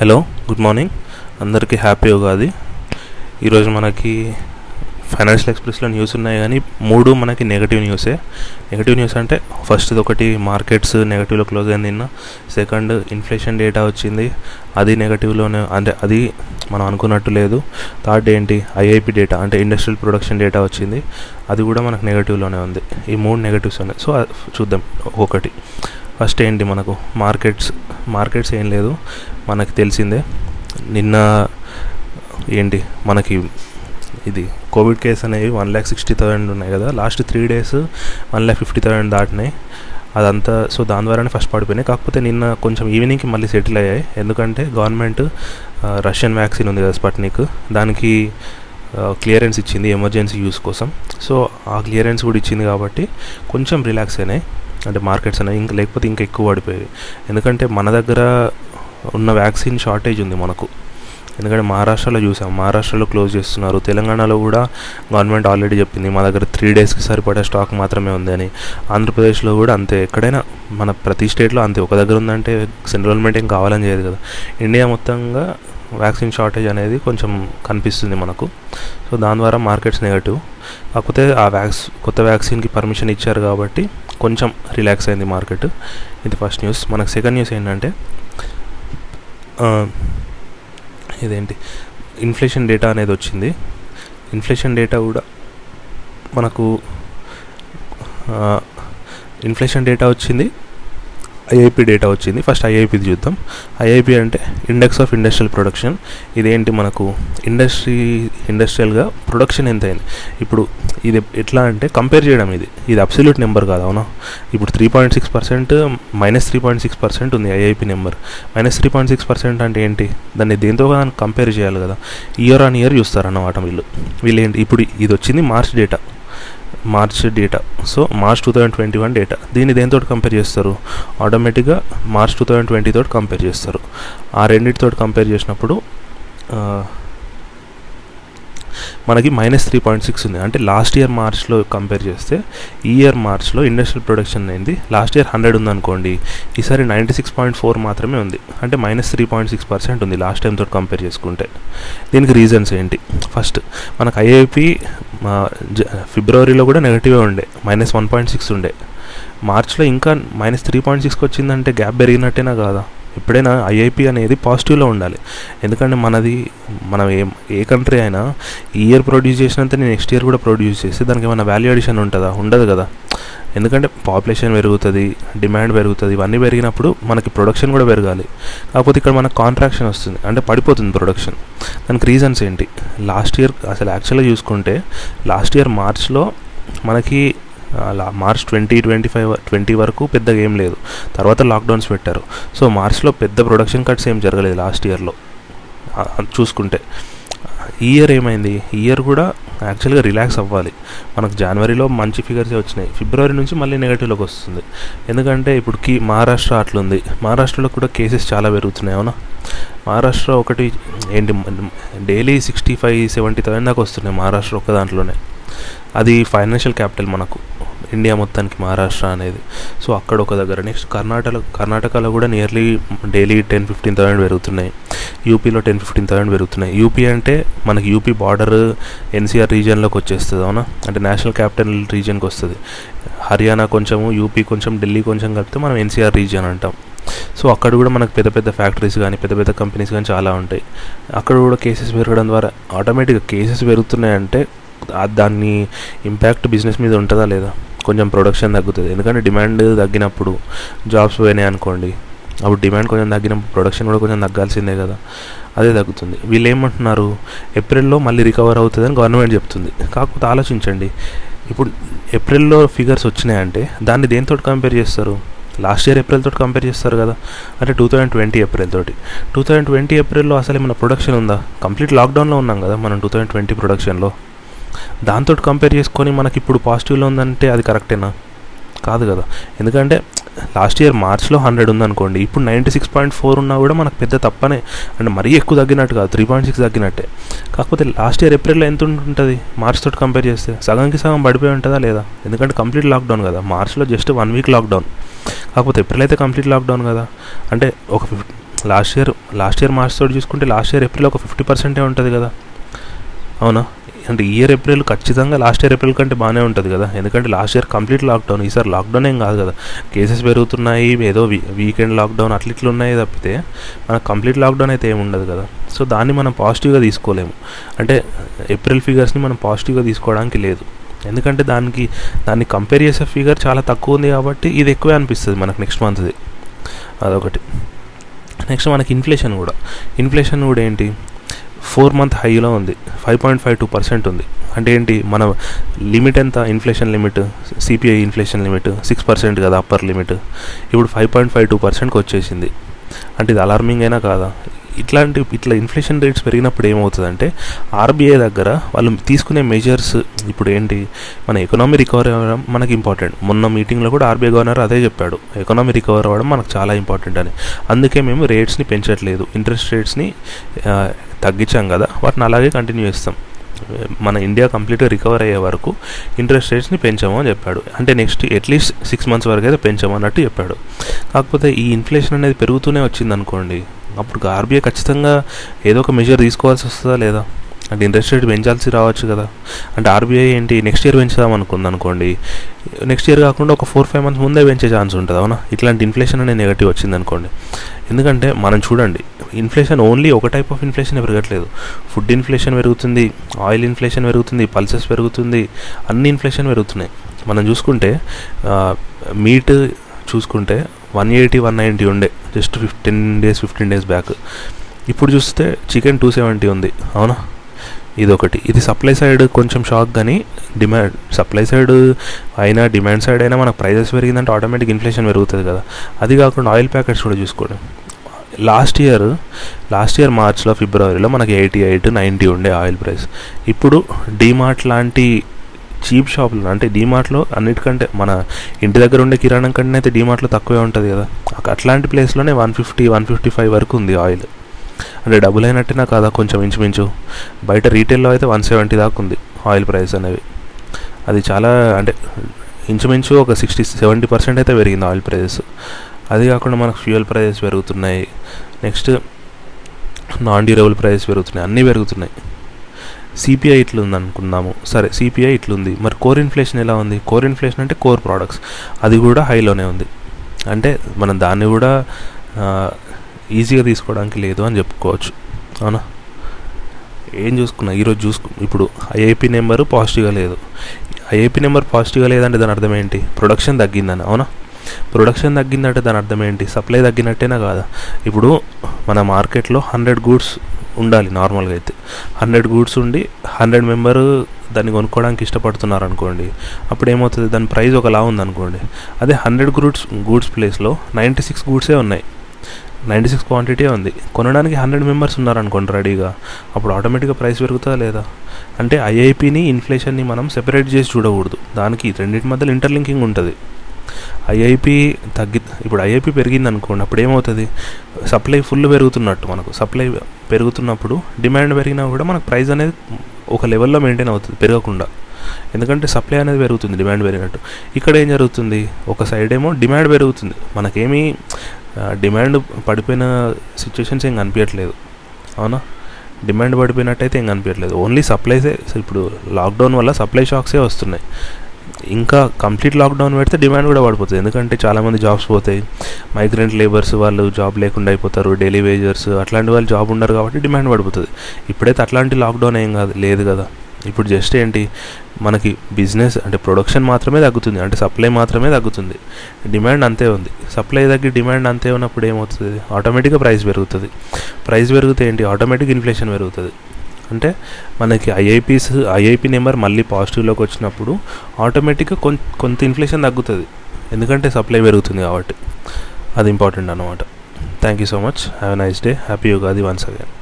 Hello good morning. అందరికీ happy Ugadi ఈరోజు మనకి ఫైనాన్షియల్ ఎక్స్ప్రెస్లో న్యూస్ ఉన్నాయి కానీ మూడు మనకి నెగటివ్ న్యూసే. నెగటివ్ న్యూస్ అంటే ఫస్ట్ ఒకటి మార్కెట్స్ నెగటివ్లో క్లోజ్ అయింది నిన్న. సెకండ్ ఇన్ఫ్లేషన్ డేటా వచ్చింది. అది నెగటివ్లోనే అంటే అది మనం అనుకున్నట్టు లేదు. థర్డ్ ఏంటి? ఐఐపి డేటా అంటే ఇండస్ట్రియల్ ప్రొడక్షన్ డేటా వచ్చింది. అది కూడా మనకు నెగటివ్లోనే ఉంది. ఈ మూడు నెగటివ్స్ ఉన్నాయి. సో చూద్దాం. ఒకటి. ఫస్ట్ ఏంటి మనకు? మార్కెట్స్ మార్కెట్స్ ఏం లేదు. మనకు తెలిసిందే. నిన్న ఏంటి? మనకి ఇది కోవిడ్ కేసు అనేవి వన్ ల్యాక్ సిక్స్టీ థౌసండ్ ఉన్నాయి కదా. Last three days one lakh fifty thousand దాటినాయి. అదంతా సో దాని ద్వారానే ఫస్ట్ పడిపోయినాయి. కాకపోతే నిన్న కొంచెం ఈవినింగ్కి మళ్ళీ సెటిల్ అయ్యాయి. ఎందుకంటే గవర్నమెంట్ రష్యన్ వ్యాక్సిన్ ఉంది కదా స్పట్నిక్. దానికి క్లియరెన్స్ ఇచ్చింది ఎమర్జెన్సీ యూస్ కోసం. సో ఆ క్లియరెన్స్ కూడా ఇచ్చింది కాబట్టి కొంచెం రిలాక్స్ అయినాయి. అంటే మార్కెట్స్ అనేవి ఇంకా లేకపోతే ఇంకా ఎక్కువ పడిపోయాయి ఎందుకంటే మన దగ్గర ఉన్న వ్యాక్సిన్ షార్టేజ్ ఉంది మనకు. ఎందుకంటే మహారాష్ట్రలో చూసాం. మహారాష్ట్రలో క్లోజ్ చేస్తున్నారు. తెలంగాణలో కూడా గవర్నమెంట్ ఆల్రెడీ చెప్పింది మా దగ్గర త్రీ డేస్కి సరిపడే స్టాక్ మాత్రమే ఉంది అని. ఆంధ్రప్రదేశ్లో కూడా అంతే. ఎక్కడైనా మన ప్రతి స్టేట్లో అంతే. ఒక దగ్గర ఉందంటే సెంట్రల్ గవర్నమెంట్ ఏం కావాలని చేయదు కదా. ఇండియా మొత్తంగా వ్యాక్సిన్ షార్టేజ్ అనేది కొంచెం కనిపిస్తుంది మనకు. సో దాని ద్వారా మార్కెట్స్ నెగటివ్. కాకపోతే ఆ వ్యాక్స్ కొత్త వ్యాక్సిన్కి పర్మిషన్ ఇచ్చారు కాబట్టి కొంచెం రిలాక్స్ అయింది మార్కెట్. ఇది ఫస్ట్ న్యూస్ మనకు సెకండ్ న్యూస్ ఏంటంటే ఇదేంటి? ఇన్ఫ్లేషన్ డేటా అనేది వచ్చింది. ఇన్ఫ్లేషన్ డేటా కూడా మనకు ఇన్ఫ్లేషన్ డేటా వచ్చింది. ఐఐపి డేటా వచ్చింది. ఫస్ట్ ఐఐపిది చూద్దాం. ఐఐపి అంటే ఇండెక్స్ ఆఫ్ ఇండస్ట్రియల్ ప్రొడక్షన్ ఇదేంటి మనకు ఇండస్ట్రీ ఇండస్ట్రియల్గా ప్రొడక్షన్ ఎంత అయింది ఇప్పుడు ఇది ఎట్లా అంటే కంపేర్ చేయడం ఇది. ఇది అబ్సల్యూట్ నెంబర్ కాదు అవునా? ఇప్పుడు three point six percent minus three point six percent ఉంది IIP number minus three point six percent అంటే ఏంటి? దాన్ని దేంతో దాన్ని కంపేర్ చేయాలి కదా. ఇయర్ ఆన్ ఇయర్ చూస్తారన్నమాట వీళ్ళు. వీళ్ళు ఏంటి ఇప్పుడు ఇది వచ్చింది March data March data. So March two thousand twenty one data. దీన్ని దేనితో కంపేర్ చేస్తారు? ఆటోమేటిక్గా మార్చ్ టూ థౌజండ్ ట్వంటీ తోటి కంపేర్ చేస్తారు. ఆ రెండింటితో కంపేర్ చేసినప్పుడు మనకి మైనస్ త్రీ పాయింట్ సిక్స్ ఉంది. అంటే లాస్ట్ ఇయర్ మార్చ్లో కంపేర్ చేస్తే ఈ ఇయర్ మార్చ్లో ఇండస్ట్రియల్ ప్రొడక్షన్ అయింది లాస్ట్ ఇయర్ హండ్రెడ్ ఉందనుకోండి ఈసారి నైంటీ సిక్స్ పాయింట్ ఫోర్ మాత్రమే ఉంది. అంటే minus three point six percent ఉంది లాస్ట్ టైంతో తోటి కంపేర్ చేసుకుంటే. దీనికి రీజన్స్ ఏంటి? ఫస్ట్ మనకు ఐఐపి ఫిబ్రవరిలో కూడా నెగిటివే ఉండే మైనస్ వన్ పాయింట్ సిక్స్ ఉండే. మార్చ్లో ఇంకా మైనస్ త్రీ పాయింట్ సిక్స్కి వచ్చిందంటే గ్యాప్ పెరిగినట్టేనా కాదా? ఎప్పుడైనా ఐఐపి అనేది పాజిటివ్లో ఉండాలి. ఎందుకంటే మనది మనం ఏ ఏ కంట్రీ అయినా ఈ ఇయర్ ప్రొడ్యూస్ చేసినంత నెక్స్ట్ ఇయర్ కూడా ప్రొడ్యూస్ చేస్తే దానికి ఏమైనా వాల్యూ అడిషన్ ఉంటుందా? ఉండదు కదా. ఎందుకంటే పాపులేషన్ పెరుగుతుంది డిమాండ్ పెరుగుతుంది ఇవన్నీ పెరిగినప్పుడు మనకి ప్రొడక్షన్ కూడా పెరగాలి. కాకపోతే ఇక్కడ మనకు కాంట్రాక్షన్ వస్తుంది. అంటే పడిపోతుంది ప్రొడక్షన్. దానికి రీజన్స్ ఏంటి? లాస్ట్ ఇయర్ అసలు యాక్చువల్గా చూసుకుంటే లాస్ట్ ఇయర్ మార్చ్లో మనకి అలా March twenty twenty five twenty వరకు పెద్దగా ఏం లేదు. తర్వాత లాక్డౌన్స్ పెట్టారు. సో మార్చ్లో పెద్ద ప్రొడక్షన్ కట్స్ ఏం జరగలేదు లాస్ట్ ఇయర్లో. చూసుకుంటే. ఈ ఇయర్ ఏమైంది? ఈ ఇయర్ కూడా యాక్చువల్గా రిలాక్స్ అవ్వాలి. మనకు జనవరిలో మంచి ఫిగర్సే వచ్చినాయి. ఫిబ్రవరి నుంచి మళ్ళీ నెగటివ్లోకి వస్తుంది. ఎందుకంటే ఇప్పుడు కీ మహారాష్ట్ర అట్లుంది. మహారాష్ట్రలో కూడా కేసెస్ చాలా పెరుగుతున్నాయి అవునా? మహారాష్ట్ర ఒకటి ఏంటి daily sixty five seventy thousand దాకా వస్తున్నాయి మహారాష్ట్ర ఒక్క దాంట్లోనే. అది ఫైనాన్షియల్ క్యాపిటల్ మనకు. ఇండియా మొత్తానికి మహారాష్ట్ర అనేది. సో అక్కడ ఒక దగ్గర. నెక్స్ట్ కర్ణాటక కర్ణాటకలో కూడా nearly daily ten fifteen thousand పెరుగుతున్నాయి. యూపీలో టెన్ ఫిఫ్టీన్ థౌసండ్ పెరుగుతున్నాయి. యూపీ అంటే మనకి యూపీ బార్డర్ ఎన్సీఆర్ రీజియన్లోకి వచ్చేస్తుంది అవునా? అంటే నేషనల్ క్యాపిటల్ రీజియన్కి వస్తుంది. హర్యానా కొంచెము యూపీ కొంచెం ఢిల్లీ కొంచెం కలిపితే మనం ఎన్సీఆర్ రీజియన్ అంటాం. సో అక్కడ కూడా మనకు పెద్ద పెద్ద ఫ్యాక్టరీస్ కానీ పెద్ద పెద్ద కంపెనీస్ కానీ చాలా ఉంటాయి. అక్కడ కూడా కేసెస్ పెరగడం ద్వారా ఆటోమేటిక్గా కేసెస్ పెరుగుతున్నాయంటే దాన్ని ఇంపాక్ట్ బిజినెస్ మీద ఉంటుందా లేదా? కొంచెం ప్రొడక్షన్ తగ్గుతుంది. ఎందుకంటే డిమాండ్ తగ్గినప్పుడు జాబ్స్ పోయినాయి అనుకోండి. అప్పుడు డిమాండ్ కొంచెం తగ్గినప్పుడు ప్రొడక్షన్ కూడా కొంచెం తగ్గాల్సిందే కదా. అదే తగ్గుతుంది. వీళ్ళు ఏమంటున్నారు ఏప్రిల్లో మళ్ళీ రికవర్ అవుతుందని గవర్నమెంట్ చెప్తుంది. కాకపోతే ఆలోచించండి. ఇప్పుడు ఏప్రిల్లో ఫిగర్స్ వచ్చినాయంటే దాన్ని దేనితో కంపేర్ చేస్తారు? లాస్ట్ ఇయర్ ఏప్రిల్ తోటి కంపేర్ చేస్తారు కదా. అంటే టూ థౌజండ్ ట్వంటీ ఏప్రిల్ తోటి. టూ థౌజండ్ ట్వంటీ ఏప్రిల్లో అసలు ఏమైనా ప్రొడక్షన్ ఉందా? కంప్లీట్ లాక్డౌన్లో ఉన్నాం కదా మనం టూ థౌజండ్ ట్వంటీ ప్రొడక్షన్లో దాంతో కంపేర్ చేసుకొని మనకి ఇప్పుడు పాజిటివ్లో ఉందంటే అది కరెక్టేనా కాదు కదా. ఎందుకంటే లాస్ట్ ఇయర్ మార్చ్లో హండ్రెడ్ ఉందనుకోండి ఇప్పుడు నైంటీ సిక్స్ పాయింట్ ఫోర్ ఉన్నా కూడా మనకు పెద్ద తప్పనే. అంటే మరీ ఎక్కువ తగ్గినట్టు కాదు త్రీ పాయింట్ సిక్స్ తగ్గినట్టే. కాకపోతే లాస్ట్ ఇయర్ ఏప్రిల్లో ఎంత ఉంటుంది? మార్చ్ తోటి కంపేర్ చేస్తే సగంకి సగం పడిపోయి ఉంటుందా లేదా? ఎందుకంటే కంప్లీట్ లాక్డౌన్ కదా. మార్చ్లో జస్ట్ వన్ వీక్ లాక్డౌన్ కాకపోతే ఏప్రిల్ అయితే కంప్లీట్ లాక్డౌన్ కదా. అంటే ఒక last year last year March తోటి చూసుకుంటే లాస్ట్ ఇయర్ ఏప్రిల్ ఒక ఫిఫ్టీ పర్సెంటే ఉంటుంది కదా. అవునా? అంటే ఈ ఇయర్ ఏప్రిల్ ఖచ్చితంగా లాస్ట్ ఇయర్ ఏప్రిల్ కంటే బాగానే ఉంటుంది కదా. ఎందుకంటే లాస్ట్ ఇయర్ కంప్లీట్ లాక్డౌన్ ఈసారి లాక్డౌన్ ఏం కాదు కదా. కేసెస్ పెరుగుతున్నాయి ఏదో వీ వీకెండ్ లాక్డౌన్ అట్లా ఇట్లా ఉన్నాయి తప్పితే మనకు కంప్లీట్ లాక్డౌన్ అయితే ఏమి ఉండదు కదా. సో దాన్ని మనం పాజిటివ్గా తీసుకోలేము. అంటే ఏప్రిల్ ఫిగర్స్ని మనం పాజిటివ్గా తీసుకోవడానికి లేదు. ఎందుకంటే దానికి దాన్ని కంపేర్ చేసే ఫిగర్ చాలా తక్కువ ఉంది కాబట్టి ఇది ఎక్కువే అనిపిస్తుంది మనకు నెక్స్ట్ మంత్ది అదొకటి. నెక్స్ట్ మనకి ఇన్ఫ్లేషన్ కూడా. ఇన్ఫ్లేషన్ కూడా ఏంటి? ఫోర్ మంత్ హైలో ఉంది. Five point five two percent ఉంది. అంటే ఏంటి? మన లిమిట్ ఎంత? Inflation limit CPI inflation limit six percent కదా అప్పర్ లిమిట్. ఇప్పుడు ఫైవ్ పాయింట్ ఫైవ్ టూ పర్సెంట్కి వచ్చేసింది. అంటే ఇది అలార్మింగ్ అయినా కాదా? ఇట్లాంటి ఇట్లా ఇన్ఫ్లేషన్ రేట్స్ పెరిగినప్పుడు ఏమవుతుందంటే ఆర్బీఐ దగ్గర వాళ్ళు తీసుకునే మెజర్స్ ఇప్పుడు ఏంటి? మన ఎకనామీ రికవర్ అవ్వడం మనకి ఇంపార్టెంట్ మొన్న మీటింగ్లో కూడా ఆర్బీఐ గవర్నర్ అదే చెప్పాడు. ఎకనామీ రికవర్ అవ్వడం మనకు చాలా ఇంపార్టెంట్ అని. అందుకే మేము రేట్స్ని పెంచట్లేదు. ఇంట్రెస్ట్ రేట్స్ని తగ్గించాం కదా వాటిని అలాగే కంటిన్యూ చేస్తాం. మన ఇండియా కంప్లీట్గా రికవర్ అయ్యే వరకు ఇంట్రెస్ట్ రేట్స్ని పెంచామని చెప్పాడు. అంటే నెక్స్ట్ అట్లీస్ట్ సిక్స్ మంత్స్ వరకు అయితే పెంచామన్నట్టు చెప్పాడు. కాకపోతే ఈ ఇన్ఫ్లేషన్ అనేది పెరుగుతూనే వచ్చింది అనుకోండి అప్పుడు ఆర్బీఐ ఖచ్చితంగా ఏదో ఒక మెజర్ తీసుకోవాల్సి వస్తుందా లేదా? అంటే ఇంట్రెస్ట్ రేట్ పెంచాల్సి రావచ్చు కదా. అంటే ఆర్బీఐ ఏంటి? నెక్స్ట్ ఇయర్ పెంచుదాం అనుకుంది అనుకోండి. నెక్స్ట్ ఇయర్ కాకుండా ఒక ఫోర్ ఫైవ్ మంత్స్ ముందే పెంచే ఛాన్స్ ఉంటుంది అవునా? ఇట్లాంటి ఇన్ఫ్లేషన్ అనేది నెగటివ్ వచ్చింది అనుకోండి. ఎందుకంటే మనం చూడండి ఇన్ఫ్లేషన్ ఓన్లీ ఒక టైప్ ఆఫ్ ఇన్ఫ్లేషన్ పెరగట్లేదు. ఫుడ్ ఇన్ఫ్లేషన్ పెరుగుతుంది ఆయిల్ ఇన్ఫ్లేషన్ పెరుగుతుంది పల్సెస్ పెరుగుతుంది అన్ని ఇన్ఫ్లేషన్ పెరుగుతున్నాయి. మనం చూసుకుంటే మీట్ చూసుకుంటే వన్ ఎయిటీ వన్ నైంటీ ఉండే. Just fifteen days fifteen days back ఇప్పుడు చూస్తే చికెన్ టూ సెవెంటీ ఉంది అవునా? ఇదొకటి. ఇది సప్లై సైడ్ కొంచెం షాక్ కానీ డిమాండ్ సప్లై సైడ్ అయినా డిమాండ్ సైడ్ అయినా మనకు ప్రైజెస్ పెరిగిందంటే ఆటోమేటిక్ ఇన్ఫ్లేషన్ పెరుగుతుంది కదా. అది కాకుండా ఆయిల్ ప్యాకెట్స్ కూడా చూసుకోండి. లాస్ట్ ఇయర్ లాస్ట్ ఇయర్ మార్చ్లో ఫిబ్రవరిలో మనకి ఎయిటీ ఎయిట్ నైంటీ ఉండే ఆయిల్ ప్రైస్ ఇప్పుడు డీమార్ట్ లాంటి చీప్ షాపులు అంటే డీమార్ట్లో అన్నిటికంటే మన ఇంటి దగ్గర ఉండే కిరాణం కంటే అయితే డీమార్ట్లో తక్కువే ఉంటుంది కదా. అట్లాంటి ప్లేస్లోనే one fifty one fifty five వరకు ఉంది ఆయిల్ అంటే డబుల్ అయినట్టేనా కాదా కొంచెం ఇంచుమించు. బయట రీటైల్లో అయితే వన్ సెవెంటీ దాకా ఉంది ఆయిల్ ప్రైస్ అనేవి. అది చాలా అంటే ఇంచుమించు ఒక సిక్స్టీ సెవెంటీ పర్సెంట్ అయితే పెరిగింది ఆయిల్ ప్రైజెస్ అది కాకుండా మనకు ఫ్యూయల్ ప్రైజెస్ పెరుగుతున్నాయి. నెక్స్ట్ నాన్ డ్యూరబుల్ ప్రైజెస్ పెరుగుతున్నాయి. అన్నీ పెరుగుతున్నాయి. సిపిఐ ఇట్లుంది ఉంది అనుకుందాము సరే సిపిఐ ఇట్లుంది. మరి కోర్ ఇన్ఫ్లేషన్ ఎలా ఉంది? కోర్ ఇన్ఫ్లేషన్ అంటే కోర్ ప్రోడక్ట్స్. అది కూడా హైలోనే ఉంది. అంటే మనం దాన్ని కూడా ఈజీగా తీసుకోవడానికి లేదు అని చెప్పుకోవచ్చు. అవునా? ఏం చూసుకున్నా? ఈరోజు చూసుకు ఇప్పుడు ఐఐపి నెంబరు పాజిటివ్గా లేదు. ఐఐపి నెంబర్ పాజిటివ్గా లేదంటే దాని అర్థం ఏంటి? ప్రొడక్షన్ తగ్గిందని అవునా? ప్రొడక్షన్ తగ్గిందంటే దాని అర్థం ఏంటి? సప్లై తగ్గినట్టేనా కాదా? ఇప్పుడు మన మార్కెట్లో హండ్రెడ్ గూడ్స్ ఉండాలి నార్మల్గా అయితే. హండ్రెడ్ గూడ్స్ ఉండి హండ్రెడ్ మెంబరు దాన్ని కొనుక్కోవడానికి ఇష్టపడుతున్నారు అనుకోండి అప్పుడు ఏమవుతుంది? దాని ప్రైస్ ఒకలా ఉందనుకోండి. అదే హండ్రెడ్ గూడ్స్ గూడ్స్ ప్లేస్లో నైంటీ సిక్స్ గూడ్సే ఉన్నాయి. నైంటీ సిక్స్ క్వాంటిటీ ఉంది. కొనడానికి హండ్రెడ్ మెంబర్స్ ఉన్నారనుకోండి రెడీగా. అప్పుడు ఆటోమేటిక్గా ప్రైస్ పెరుగుతుందా లేదా? అంటే ఐఐపిని ఇన్ఫ్లేషన్ని మనం సెపరేట్ చేసి చూడకూడదు. దానికి రెండింటి మధ్యలో ఇంటర్లింకింగ్ ఉంటుంది. ఐఐపి తగ్గి ఇప్పుడు ఐఐపి పెరిగింది అనుకోండి అప్పుడు ఏమవుతుంది? సప్లై ఫుల్ పెరుగుతున్నట్టు మనకు. సప్లై పెరుగుతున్నప్పుడు డిమాండ్ పెరిగినా కూడా మనకు ప్రైస్ అనేది ఒక లెవెల్లో మెయింటైన్ అవుతుంది పెరగకుండా. ఎందుకంటే సప్లై అనేది పెరుగుతుంది డిమాండ్ పెరిగినట్టు. ఇక్కడ ఏం జరుగుతుంది? ఒక సైడ్ ఏమో డిమాండ్ పెరుగుతుంది. మనకేమీ డిమాండ్ పడిపోయిన సిచ్యువేషన్స్ ఏం కనిపించట్లేదు. అవునా? డిమాండ్ పడిపోయినట్టయితే ఏం కనిపించట్లేదు. ఓన్లీ సప్లైసే ఇప్పుడు లాక్డౌన్ వల్ల సప్లై షాక్సే వస్తున్నాయి. ఇంకా కంప్లీట్ లాక్డౌన్ పెడితే డిమాండ్ కూడా పడిపోతుంది. ఎందుకంటే చాలామంది జాబ్స్ పోతాయి. మైగ్రెంట్ లేబర్స్ వాళ్ళు జాబ్ లేకుండా అయిపోతారు. డైలీ వేజర్స్ అట్లాంటి వాళ్ళు జాబ్ ఉండరు కాబట్టి డిమాండ్ పడిపోతుంది. ఇప్పుడైతే అట్లాంటి లాక్డౌన్ ఏం కాదు లేదు కదా. ఇప్పుడు జస్ట్ ఏంటి మనకి బిజినెస్ అంటే ప్రొడక్షన్ మాత్రమే తగ్గుతుంది అంటే సప్లై మాత్రమే తగ్గుతుంది. డిమాండ్ అంతే ఉంది. సప్లై తగ్గి డిమాండ్ అంతే ఉన్నప్పుడు ఏమవుతుంది? ఆటోమేటిక్గా ప్రైస్ పెరుగుతుంది. ప్రైస్ పెరిగితే ఏంటి? ఆటోమేటిక్ ఇన్ఫ్లేషన్ పెరుగుతుంది. అంటే మనకి ఐఐపీస్ ఐఐపీ నెంబర్ మళ్ళీ పాజిటివ్లోకి వచ్చినప్పుడు ఆటోమేటిక్గా కొంత కొంత ఇన్ఫ్లేషన్ తగ్గుతుంది. ఎందుకంటే సప్లై పెరుగుతుంది కాబట్టి. అది ఇంపార్టెంట్ అనమాట thank you so much have nice day happy Ugadi once again